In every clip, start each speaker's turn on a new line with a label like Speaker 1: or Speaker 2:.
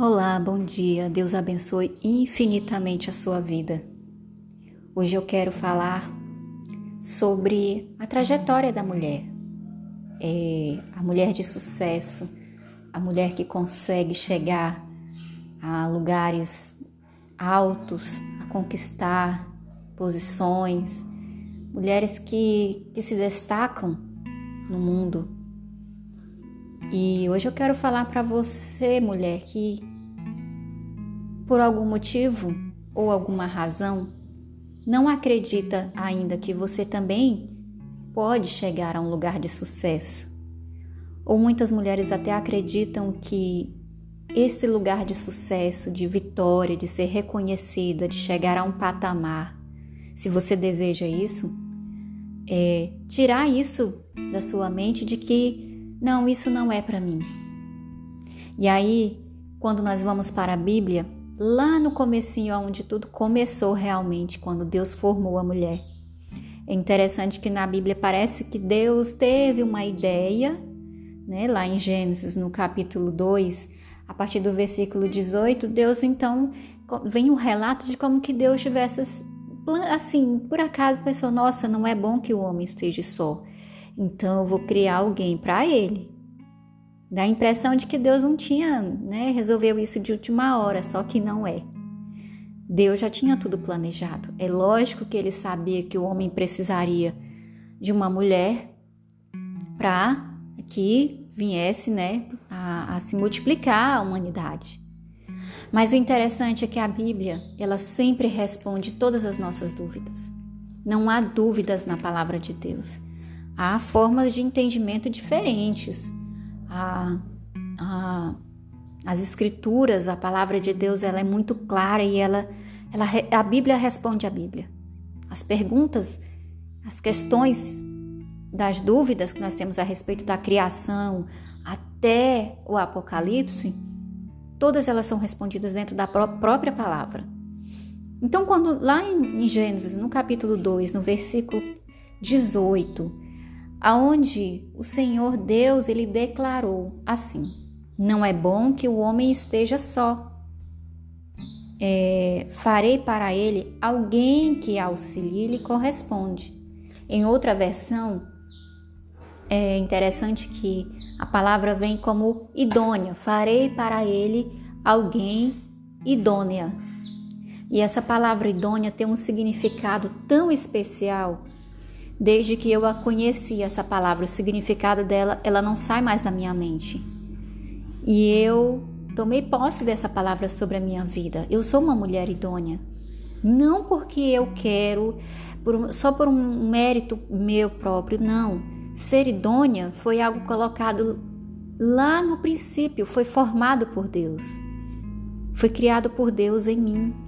Speaker 1: Olá, bom dia. Deus abençoe infinitamente a sua vida. Hoje eu quero falar sobre a trajetória da mulher. É a mulher de sucesso, a mulher que consegue chegar a lugares altos, a conquistar posições, mulheres que, que se destacam no mundo. E hoje eu quero falar para você, mulher, que por algum motivo ou alguma razão não acredita ainda que você também pode chegar a um lugar de sucesso. Ou muitas mulheres até acreditam que esse lugar de sucesso, de vitória, de ser reconhecida, de chegar a um patamar, se você deseja isso, é tirar isso da sua mente de que não, isso não é para mim. E aí, quando nós vamos para a Bíblia, lá no comecinho onde tudo começou realmente, quando Deus formou a mulher. É interessante que na Bíblia parece que Deus teve uma ideia, né? Lá em Gênesis, no capítulo 2, a partir do versículo 18, Deus então vem um relato de como que Deus tivesse assim, por acaso pensou, nossa, não é bom que o homem esteja só. Então eu vou criar alguém para ele. Dá a impressão de que Deus não tinha, né, resolveu isso de última hora, só que não é. Deus já tinha tudo planejado. É lógico que ele sabia que o homem precisaria de uma mulher para que viesse, né, a, a se multiplicar a humanidade. Mas o interessante é que a Bíblia, ela sempre responde todas as nossas dúvidas. Não há dúvidas na palavra de Deus há formas de entendimento diferentes. A, a, as escrituras, a palavra de Deus, ela é muito clara e ela, ela, a Bíblia responde a Bíblia. As perguntas, as questões das dúvidas que nós temos a respeito da criação até o Apocalipse, todas elas são respondidas dentro da própria palavra. Então, quando lá em Gênesis, no capítulo 2, no versículo 18, aonde o Senhor Deus ele declarou assim: Não é bom que o homem esteja só. É, farei para ele alguém que auxilie lhe corresponde. Em outra versão, é interessante que a palavra vem como idônea. Farei para ele alguém idônea. E essa palavra idônea tem um significado tão especial Desde que eu a conheci, essa palavra, o significado dela, ela não sai mais da minha mente. E eu tomei posse dessa palavra sobre a minha vida. Eu sou uma mulher idônea. Não porque eu quero, por, só por um mérito meu próprio, não. Ser idônea foi algo colocado lá no princípio, foi formado por Deus. Foi criado por Deus em mim.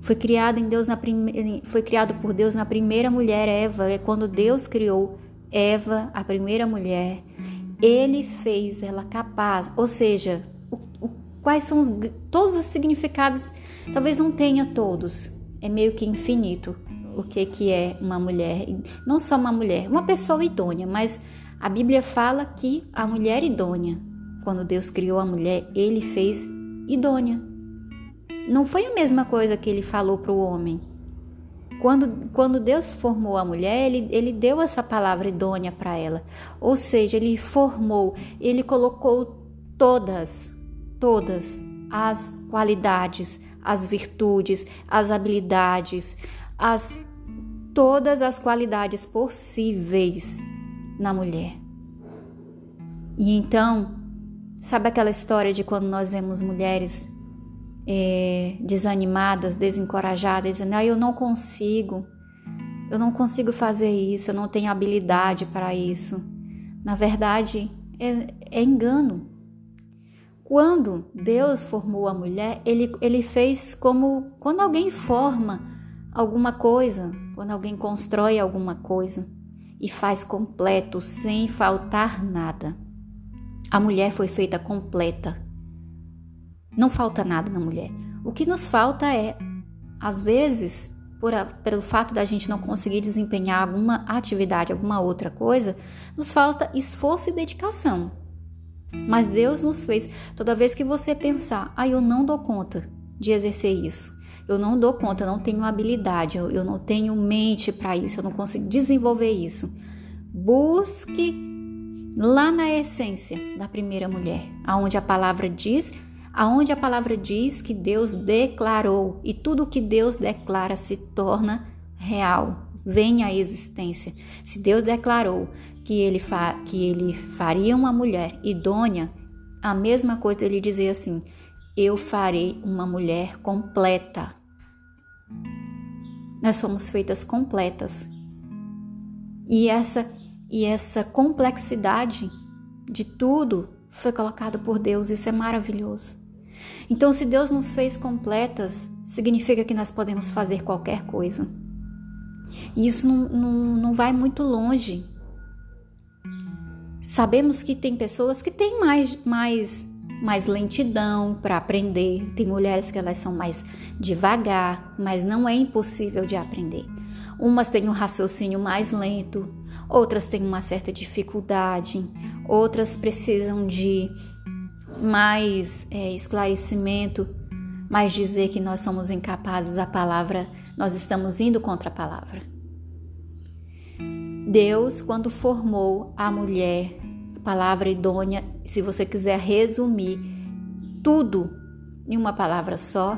Speaker 1: Foi criado em Deus na prime... foi criado por Deus na primeira mulher Eva, é quando Deus criou Eva, a primeira mulher, ele fez ela capaz, ou seja, o, o, quais são os, todos os significados, talvez não tenha todos, é meio que infinito o que, que é uma mulher, não só uma mulher, uma pessoa idônea, mas a Bíblia fala que a mulher idônea, quando Deus criou a mulher, ele fez idônea. Não foi a mesma coisa que ele falou para o homem. Quando, quando Deus formou a mulher, ele, ele deu essa palavra idônea para ela. Ou seja, ele formou, ele colocou todas, todas as qualidades, as virtudes, as habilidades, as todas as qualidades possíveis na mulher. E então, sabe aquela história de quando nós vemos mulheres é, desanimadas, desencorajadas, dizendo: ah, eu não consigo, eu não consigo fazer isso, eu não tenho habilidade para isso. Na verdade, é, é engano. Quando Deus formou a mulher, ele, ele fez como quando alguém forma alguma coisa, quando alguém constrói alguma coisa e faz completo, sem faltar nada. A mulher foi feita completa não falta nada na mulher. O que nos falta é, às vezes, por a, pelo fato da gente não conseguir desempenhar alguma atividade, alguma outra coisa, nos falta esforço e dedicação. Mas Deus nos fez. Toda vez que você pensar, ah, eu não dou conta de exercer isso, eu não dou conta, eu não tenho habilidade, eu, eu não tenho mente para isso, eu não consigo desenvolver isso. Busque lá na essência da primeira mulher, aonde a palavra diz, aonde a palavra diz que Deus declarou e tudo que Deus declara se torna real, vem à existência. Se Deus declarou que ele, que ele faria uma mulher idônea, a mesma coisa ele dizer assim: Eu farei uma mulher completa. Nós somos feitas completas. E essa e essa complexidade de tudo foi colocado por Deus, isso é maravilhoso. Então, se Deus nos fez completas, significa que nós podemos fazer qualquer coisa. E isso não, não, não vai muito longe. Sabemos que tem pessoas que têm mais, mais, mais lentidão para aprender, tem mulheres que elas são mais devagar, mas não é impossível de aprender. Umas têm um raciocínio mais lento, outras têm uma certa dificuldade, outras precisam de mais é, esclarecimento, mas dizer que nós somos incapazes, a palavra, nós estamos indo contra a palavra. Deus, quando formou a mulher, a palavra idônea, se você quiser resumir tudo em uma palavra só,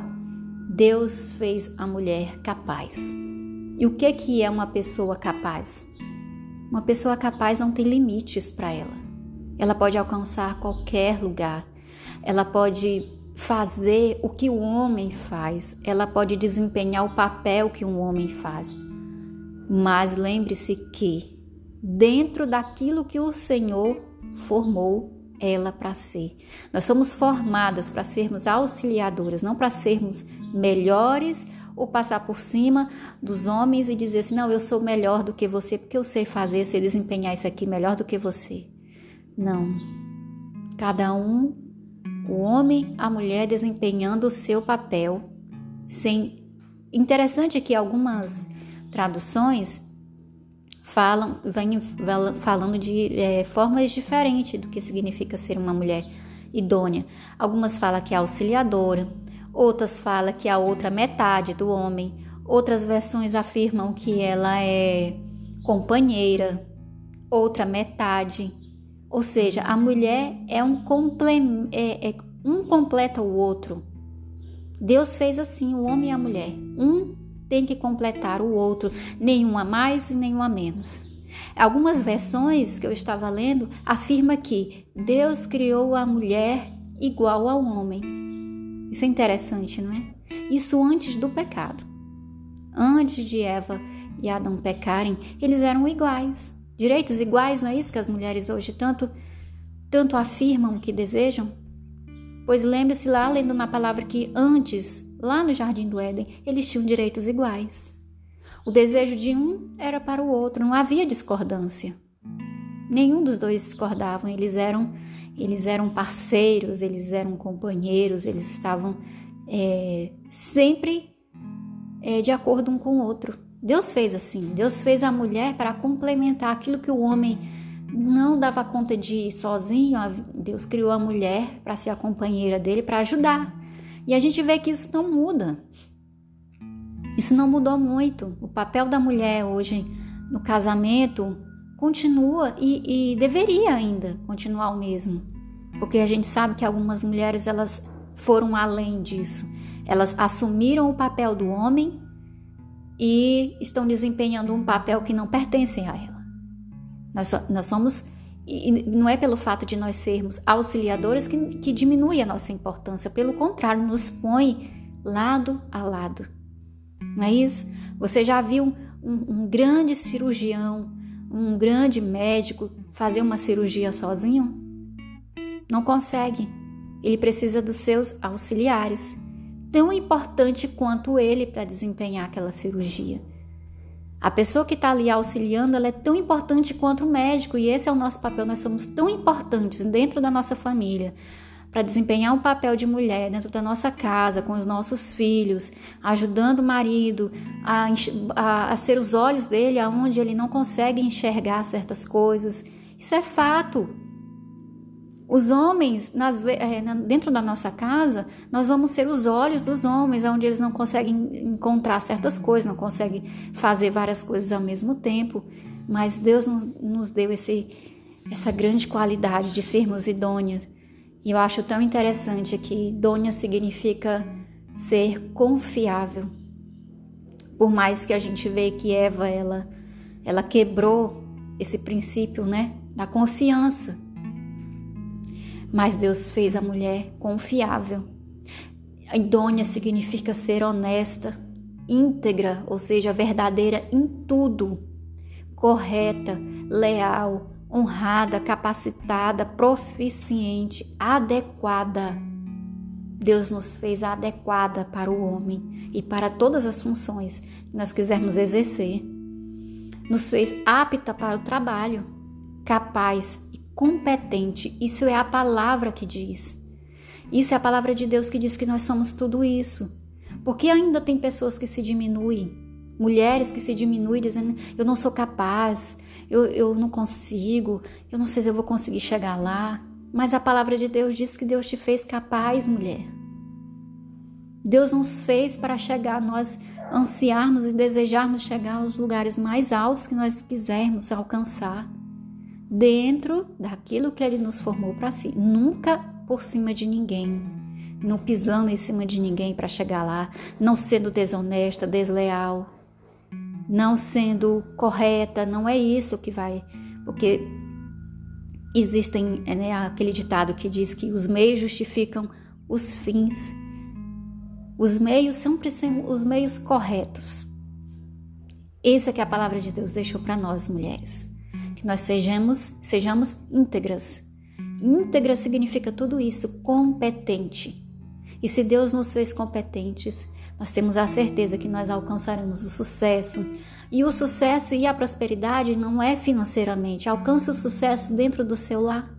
Speaker 1: Deus fez a mulher capaz. E o que que é uma pessoa capaz? Uma pessoa capaz não tem limites para ela. Ela pode alcançar qualquer lugar. Ela pode fazer o que o homem faz. Ela pode desempenhar o papel que um homem faz. Mas lembre-se que, dentro daquilo que o Senhor formou ela para ser, nós somos formadas para sermos auxiliadoras, não para sermos melhores ou passar por cima dos homens e dizer assim: não, eu sou melhor do que você porque eu sei fazer, sei desempenhar isso aqui melhor do que você. Não. Cada um, o homem, a mulher, desempenhando o seu papel, sem. Interessante que algumas traduções falam, vêm falando de é, formas diferentes do que significa ser uma mulher idônea. Algumas falam que é auxiliadora, outras falam que é a outra metade do homem, outras versões afirmam que ela é companheira, outra metade. Ou seja, a mulher é um, comple é, é, um completa o outro. Deus fez assim o homem e a mulher. Um tem que completar o outro, nenhum a mais e nenhum a menos. Algumas versões que eu estava lendo afirma que Deus criou a mulher igual ao homem. Isso é interessante, não é? Isso antes do pecado. Antes de Eva e Adão pecarem, eles eram iguais. Direitos iguais, não é isso que as mulheres hoje tanto tanto afirmam que desejam? Pois lembre-se lá, lendo na palavra que antes, lá no jardim do Éden, eles tinham direitos iguais. O desejo de um era para o outro, não havia discordância. Nenhum dos dois discordavam, eles eram eles eram parceiros, eles eram companheiros, eles estavam é, sempre é, de acordo um com o outro. Deus fez assim, Deus fez a mulher para complementar aquilo que o homem não dava conta de ir sozinho, Deus criou a mulher para ser a companheira dele, para ajudar. E a gente vê que isso não muda. Isso não mudou muito. O papel da mulher hoje no casamento continua e, e deveria ainda continuar o mesmo. Porque a gente sabe que algumas mulheres elas foram além disso. Elas assumiram o papel do homem e estão desempenhando um papel que não pertence a ela. Nós, nós somos, e não é pelo fato de nós sermos auxiliadores que, que diminui a nossa importância, pelo contrário, nos põe lado a lado. Não é isso? Você já viu um, um grande cirurgião, um grande médico fazer uma cirurgia sozinho? Não consegue. Ele precisa dos seus auxiliares, tão importante quanto ele para desempenhar aquela cirurgia. A pessoa que está ali auxiliando, ela é tão importante quanto o médico e esse é o nosso papel. Nós somos tão importantes dentro da nossa família para desempenhar um papel de mulher dentro da nossa casa, com os nossos filhos, ajudando o marido a, a, a ser os olhos dele aonde ele não consegue enxergar certas coisas. Isso é fato. Os homens, nas, é, dentro da nossa casa, nós vamos ser os olhos dos homens, onde eles não conseguem encontrar certas coisas, não conseguem fazer várias coisas ao mesmo tempo. Mas Deus nos, nos deu esse, essa grande qualidade de sermos idôneas. E eu acho tão interessante que idônea significa ser confiável. Por mais que a gente vê que Eva ela, ela quebrou esse princípio, né, da confiança mas Deus fez a mulher confiável. Idônea significa ser honesta, íntegra, ou seja, verdadeira em tudo, correta, leal, honrada, capacitada, proficiente, adequada. Deus nos fez adequada para o homem e para todas as funções que nós quisermos exercer. Nos fez apta para o trabalho, capaz competente. Isso é a palavra que diz. Isso é a palavra de Deus que diz que nós somos tudo isso. Porque ainda tem pessoas que se diminuem, mulheres que se diminuem dizendo: eu não sou capaz, eu, eu não consigo, eu não sei se eu vou conseguir chegar lá. Mas a palavra de Deus diz que Deus te fez capaz, mulher. Deus nos fez para chegar, nós ansiarmos e desejarmos chegar aos lugares mais altos que nós quisermos alcançar dentro daquilo que ele nos formou para si, nunca por cima de ninguém, não pisando em cima de ninguém para chegar lá, não sendo desonesta, desleal, não sendo correta, não é isso que vai, porque existem né, aquele ditado que diz que os meios justificam os fins. Os meios sempre são os meios corretos. Isso é que a palavra de Deus deixou para nós, mulheres que nós sejamos, sejamos íntegras. Íntegra significa tudo isso, competente. E se Deus nos fez competentes, nós temos a certeza que nós alcançaremos o sucesso. E o sucesso e a prosperidade não é financeiramente. Alcance o sucesso dentro do seu lar.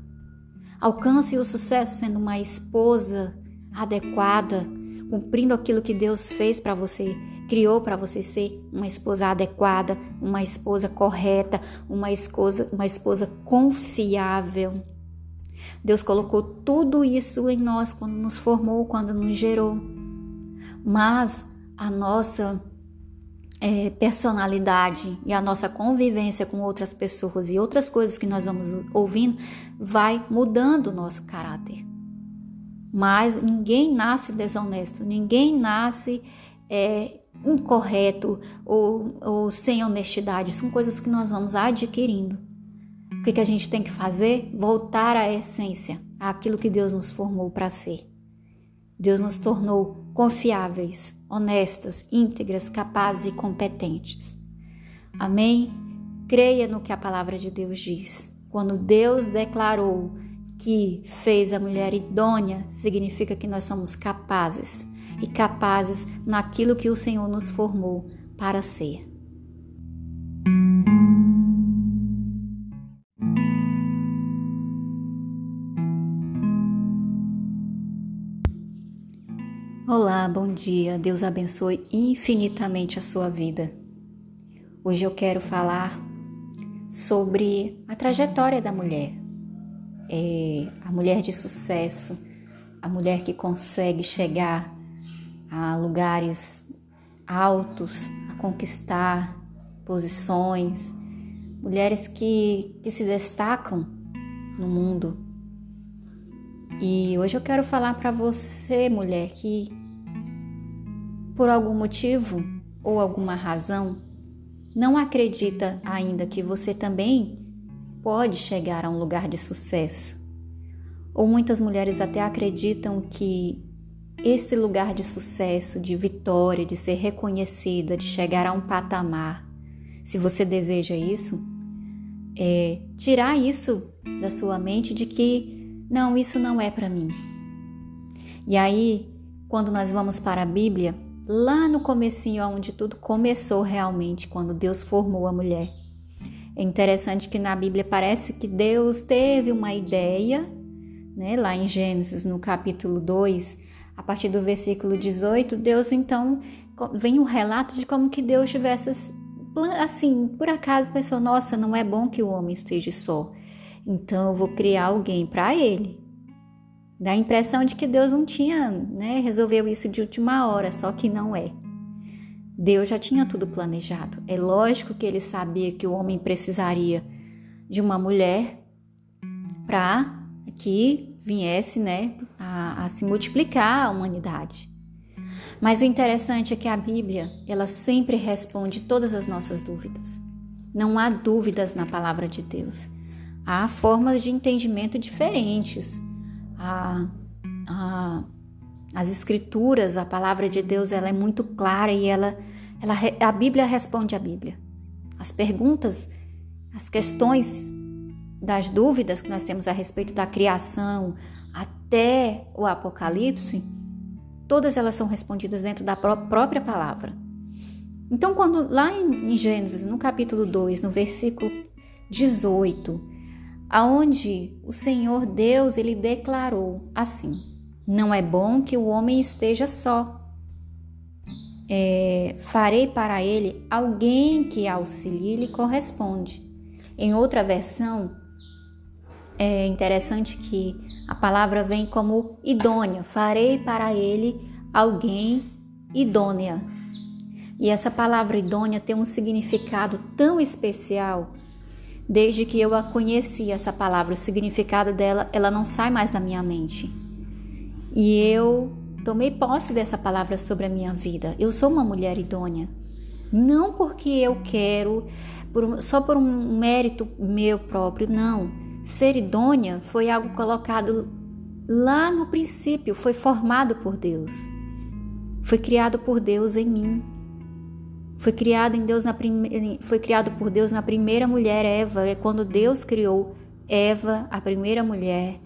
Speaker 1: Alcance o sucesso sendo uma esposa adequada, cumprindo aquilo que Deus fez para você criou para você ser uma esposa adequada, uma esposa correta, uma esposa, uma esposa confiável. Deus colocou tudo isso em nós quando nos formou, quando nos gerou. Mas a nossa é, personalidade e a nossa convivência com outras pessoas e outras coisas que nós vamos ouvindo vai mudando o nosso caráter. Mas ninguém nasce desonesto, ninguém nasce é, incorreto ou, ou sem honestidade, são coisas que nós vamos adquirindo. O que, que a gente tem que fazer? Voltar à essência, àquilo que Deus nos formou para ser. Deus nos tornou confiáveis, honestas, íntegras, capazes e competentes. Amém? Creia no que a palavra de Deus diz. Quando Deus declarou que fez a mulher idônea, significa que nós somos capazes e capazes naquilo que o Senhor nos formou para ser. Olá, bom dia. Deus abençoe infinitamente a sua vida. Hoje eu quero falar sobre a trajetória da mulher. É a mulher de sucesso, a mulher que consegue chegar a lugares altos, a conquistar posições, mulheres que, que se destacam no mundo. E hoje eu quero falar para você, mulher, que por algum motivo ou alguma razão não acredita ainda que você também pode chegar a um lugar de sucesso. Ou muitas mulheres até acreditam que esse lugar de sucesso, de vitória, de ser reconhecida, de chegar a um patamar, se você deseja isso, é tirar isso da sua mente de que não, isso não é para mim. E aí, quando nós vamos para a Bíblia, lá no comecinho onde tudo começou realmente, quando Deus formou a mulher. É interessante que na Bíblia parece que Deus teve uma ideia, né, lá em Gênesis, no capítulo 2, a partir do versículo 18, Deus então vem um relato de como que Deus tivesse assim, por acaso pensou, nossa, não é bom que o homem esteja só. Então eu vou criar alguém para ele. Dá a impressão de que Deus não tinha, né, resolveu isso de última hora, só que não é. Deus já tinha tudo planejado. É lógico que ele sabia que o homem precisaria de uma mulher para que viesse, né, a, a se multiplicar a humanidade. Mas o interessante é que a Bíblia, ela sempre responde todas as nossas dúvidas. Não há dúvidas na palavra de Deus. Há formas de entendimento diferentes. Há, há, as escrituras, a palavra de Deus, ela é muito clara e ela, ela, a Bíblia responde a Bíblia. As perguntas, as questões das dúvidas que nós temos a respeito da criação até o Apocalipse, todas elas são respondidas dentro da própria palavra. Então, quando lá em Gênesis, no capítulo 2, no versículo 18, aonde o Senhor Deus ele declarou assim: Não é bom que o homem esteja só. É, farei para ele alguém que auxilie lhe corresponde. Em outra versão, é interessante que a palavra vem como idônea. Farei para ele alguém idônea. E essa palavra idônea tem um significado tão especial. Desde que eu a conheci, essa palavra, o significado dela, ela não sai mais da minha mente. E eu tomei posse dessa palavra sobre a minha vida. Eu sou uma mulher idônea. Não porque eu quero, por, só por um mérito meu próprio, não Ser idônea foi algo colocado lá no princípio, foi formado por Deus. Foi criado por Deus em mim. Foi criado em Deus na prime... foi criado por Deus na primeira mulher Eva, é quando Deus criou Eva, a primeira mulher.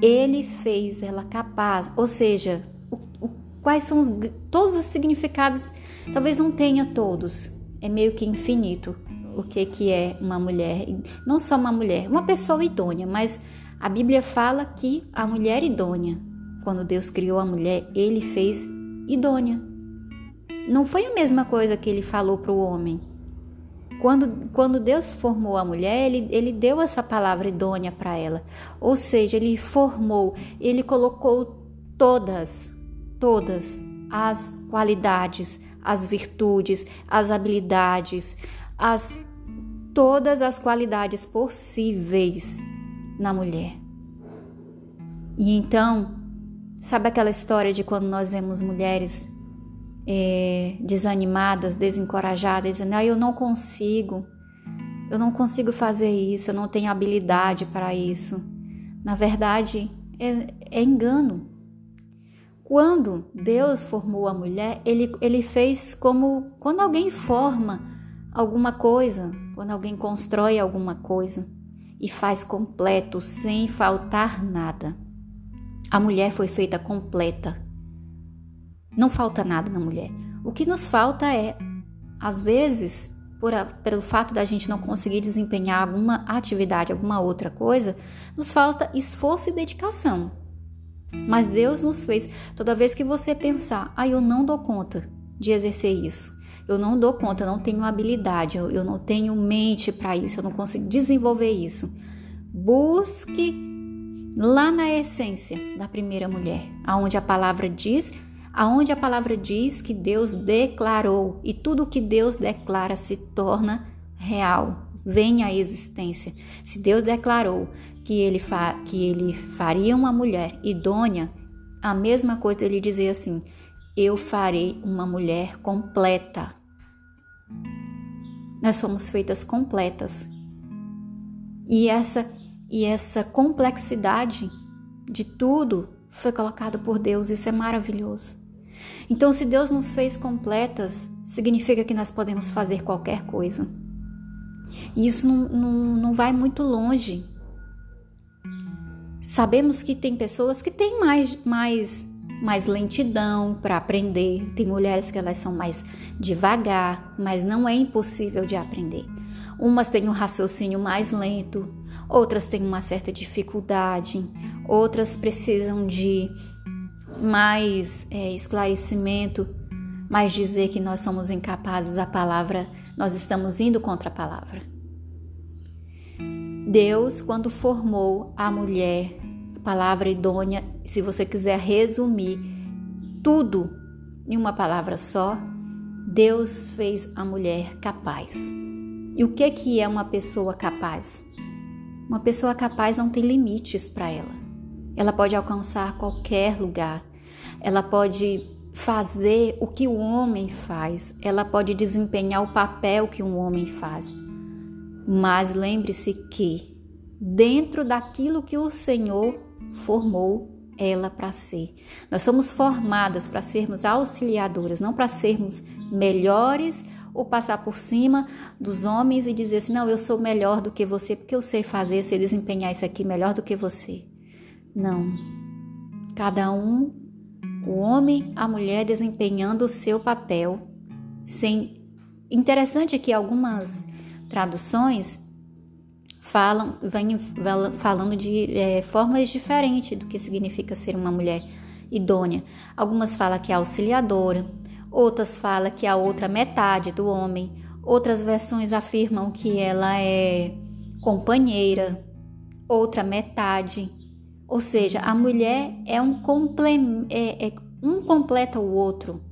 Speaker 1: Ele fez ela capaz, ou seja, o, o, quais são os, todos os significados, talvez não tenha todos, é meio que infinito o que, que é uma mulher, não só uma mulher, uma pessoa idônea, mas a Bíblia fala que a mulher idônea, quando Deus criou a mulher, ele fez idônea. Não foi a mesma coisa que ele falou para o homem. Quando, quando Deus formou a mulher, ele, ele deu essa palavra idônea para ela. Ou seja, ele formou, ele colocou todas, todas as qualidades, as virtudes, as habilidades, as todas as qualidades possíveis na mulher. E então, sabe aquela história de quando nós vemos mulheres é, desanimadas, desencorajadas, dizendo: ah, eu não consigo, eu não consigo fazer isso, eu não tenho habilidade para isso. Na verdade, é, é engano. Quando Deus formou a mulher, ele, ele fez como quando alguém forma alguma coisa, quando alguém constrói alguma coisa e faz completo, sem faltar nada. A mulher foi feita completa. Não falta nada na mulher. O que nos falta é, às vezes, por a, pelo fato da gente não conseguir desempenhar alguma atividade, alguma outra coisa, nos falta esforço e dedicação. Mas Deus nos fez. Toda vez que você pensar, ah, eu não dou conta de exercer isso, eu não dou conta, eu não tenho habilidade, eu, eu não tenho mente para isso, eu não consigo desenvolver isso. Busque lá na essência da primeira mulher, aonde a palavra diz, aonde a palavra diz que Deus declarou e tudo que Deus declara se torna real, vem à existência. Se Deus declarou que ele, que ele faria uma mulher idônea, a mesma coisa ele dizer assim: eu farei uma mulher completa. Nós somos feitas completas. E essa e essa complexidade de tudo foi colocado por Deus, isso é maravilhoso. Então, se Deus nos fez completas, significa que nós podemos fazer qualquer coisa. E isso não, não, não vai muito longe. Sabemos que tem pessoas que têm mais, mais mais lentidão para aprender. Tem mulheres que elas são mais devagar, mas não é impossível de aprender. Umas têm um raciocínio mais lento, outras têm uma certa dificuldade, outras precisam de mais é, esclarecimento, mas dizer que nós somos incapazes, a palavra, nós estamos indo contra a palavra. Deus, quando formou a mulher palavra idônea, se você quiser resumir tudo em uma palavra só, Deus fez a mulher capaz. E o que que é uma pessoa capaz? Uma pessoa capaz não tem limites para ela. Ela pode alcançar qualquer lugar. Ela pode fazer o que o homem faz. Ela pode desempenhar o papel que um homem faz. Mas lembre-se que dentro daquilo que o Senhor formou ela para ser. Nós somos formadas para sermos auxiliadoras, não para sermos melhores ou passar por cima dos homens e dizer assim: não, eu sou melhor do que você porque eu sei fazer, sei desempenhar isso aqui melhor do que você. Não. Cada um, o homem, a mulher, desempenhando o seu papel. Sem... Interessante que algumas traduções falam, vêm falando de é, formas diferentes do que significa ser uma mulher idônea. Algumas falam que é auxiliadora, outras falam que é a outra metade do homem, outras versões afirmam que ela é companheira, outra metade. Ou seja, a mulher é um, comple é, é, um completa o outro.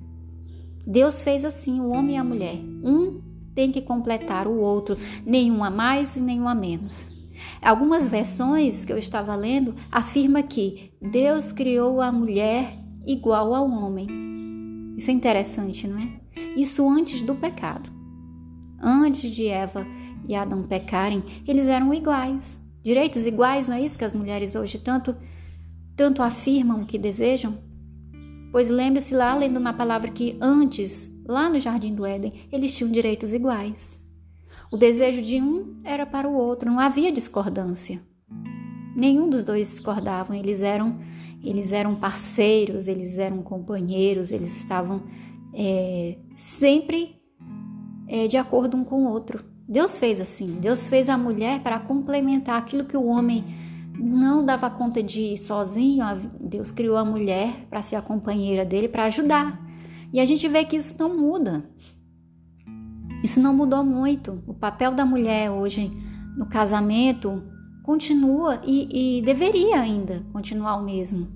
Speaker 1: Deus fez assim, o homem e a mulher. Um tem que completar o outro, nenhuma mais e nenhuma menos. Algumas versões que eu estava lendo afirma que Deus criou a mulher igual ao homem. Isso é interessante, não é? Isso antes do pecado. Antes de Eva e Adão pecarem, eles eram iguais. Direitos iguais, não é isso que as mulheres hoje tanto tanto afirmam que desejam? Pois lembre-se lá, lendo na palavra que antes, lá no jardim do Éden, eles tinham direitos iguais. O desejo de um era para o outro, não havia discordância. Nenhum dos dois discordavam, eles eram eles eram parceiros, eles eram companheiros, eles estavam é, sempre é, de acordo um com o outro. Deus fez assim, Deus fez a mulher para complementar aquilo que o homem não dava conta de ir sozinho, Deus criou a mulher para ser a companheira dele, para ajudar. E a gente vê que isso não muda. Isso não mudou muito. O papel da mulher hoje no casamento continua e, e deveria ainda continuar o mesmo.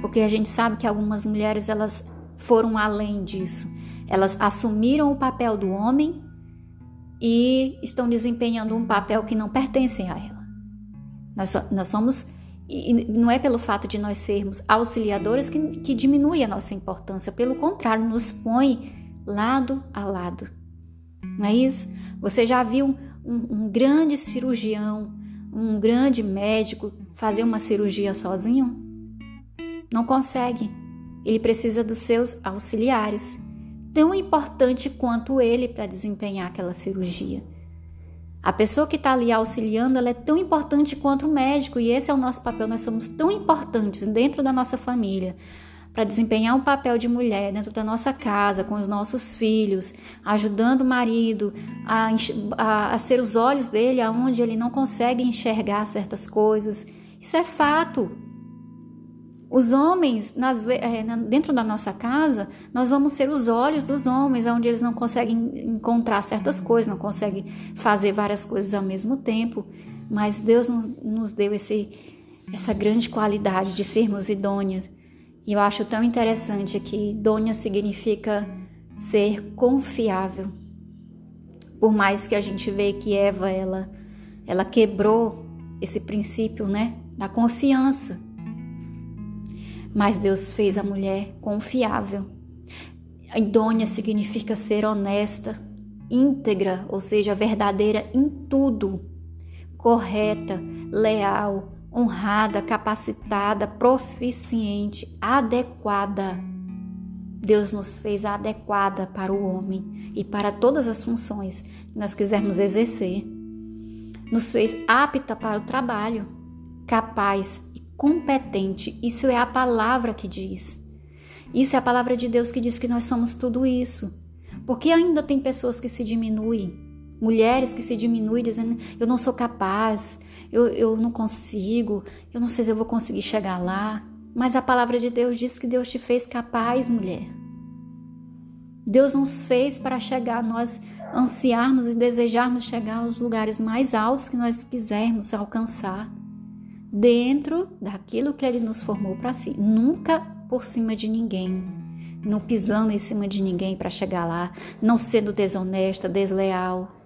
Speaker 1: Porque a gente sabe que algumas mulheres elas foram além disso. Elas assumiram o papel do homem e estão desempenhando um papel que não pertence a ela. Nós, nós somos, e não é pelo fato de nós sermos auxiliadores que, que diminui a nossa importância, pelo contrário, nos põe lado a lado. Não é isso? Você já viu um, um grande cirurgião, um grande médico fazer uma cirurgia sozinho? Não consegue. Ele precisa dos seus auxiliares, tão importante quanto ele para desempenhar aquela cirurgia. A pessoa que está ali auxiliando, ela é tão importante quanto o médico, e esse é o nosso papel. Nós somos tão importantes dentro da nossa família para desempenhar um papel de mulher dentro da nossa casa, com os nossos filhos, ajudando o marido a, a, a ser os olhos dele aonde ele não consegue enxergar certas coisas. Isso é fato. Os homens, nas, é, dentro da nossa casa, nós vamos ser os olhos dos homens, onde eles não conseguem encontrar certas coisas, não conseguem fazer várias coisas ao mesmo tempo. Mas Deus nos, nos deu esse, essa grande qualidade de sermos idôneas. E eu acho tão interessante que idônea significa ser confiável. Por mais que a gente vê que Eva ela, ela quebrou esse princípio, né, da confiança mas Deus fez a mulher confiável. Idônea significa ser honesta, íntegra, ou seja, verdadeira em tudo, correta, leal, honrada, capacitada, proficiente, adequada. Deus nos fez adequada para o homem e para todas as funções que nós quisermos exercer. Nos fez apta para o trabalho, capaz competente. Isso é a palavra que diz. Isso é a palavra de Deus que diz que nós somos tudo isso. Porque ainda tem pessoas que se diminuem, mulheres que se diminuem dizendo: eu não sou capaz, eu, eu não consigo, eu não sei se eu vou conseguir chegar lá. Mas a palavra de Deus diz que Deus te fez capaz, mulher. Deus nos fez para chegar, nós ansiarmos e desejarmos chegar aos lugares mais altos que nós quisermos alcançar. Dentro daquilo que Ele nos formou para si, nunca por cima de ninguém, não pisando em cima de ninguém para chegar lá, não sendo desonesta, desleal,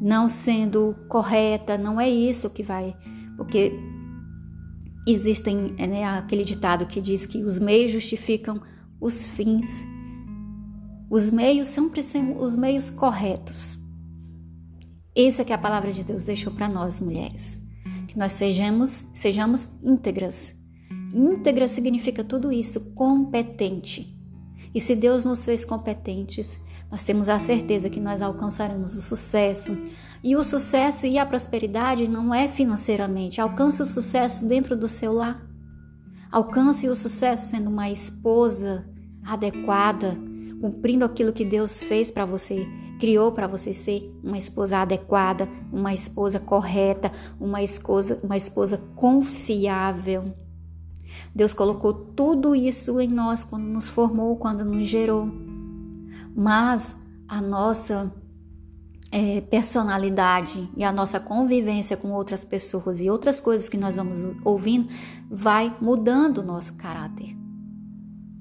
Speaker 1: não sendo correta, não é isso que vai, porque existem né, aquele ditado que diz que os meios justificam os fins. Os meios sempre são os meios corretos. Isso é que a palavra de Deus deixou para nós, mulheres. Que nós sejamos, sejamos íntegras. Íntegra significa tudo isso, competente. E se Deus nos fez competentes, nós temos a certeza que nós alcançaremos o sucesso. E o sucesso e a prosperidade não é financeiramente. Alcance o sucesso dentro do seu lar. Alcance o sucesso sendo uma esposa adequada, cumprindo aquilo que Deus fez para você, criou para você ser uma esposa adequada, uma esposa correta, uma esposa, uma esposa confiável. Deus colocou tudo isso em nós quando nos formou, quando nos gerou. Mas a nossa é, personalidade e a nossa convivência com outras pessoas e outras coisas que nós vamos ouvindo vai mudando o nosso caráter.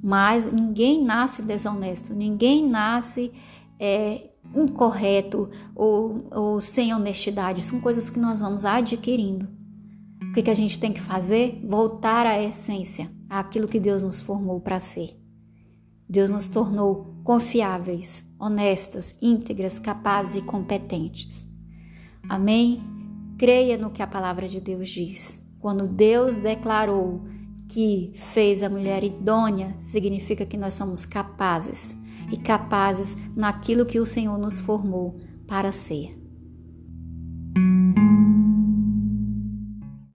Speaker 1: Mas ninguém nasce desonesto, ninguém nasce é, incorreto ou, ou, sem honestidade. São coisas que nós vamos adquirindo. O que, que a gente tem que fazer? Voltar à essência, àquilo que Deus nos formou para ser. Deus nos tornou confiáveis, honestas, íntegras, capazes e competentes. Amém? Creia no que a palavra de Deus diz. Quando Deus declarou que fez a mulher idônea, significa que nós somos capazes e capazes naquilo que o Senhor nos formou para ser.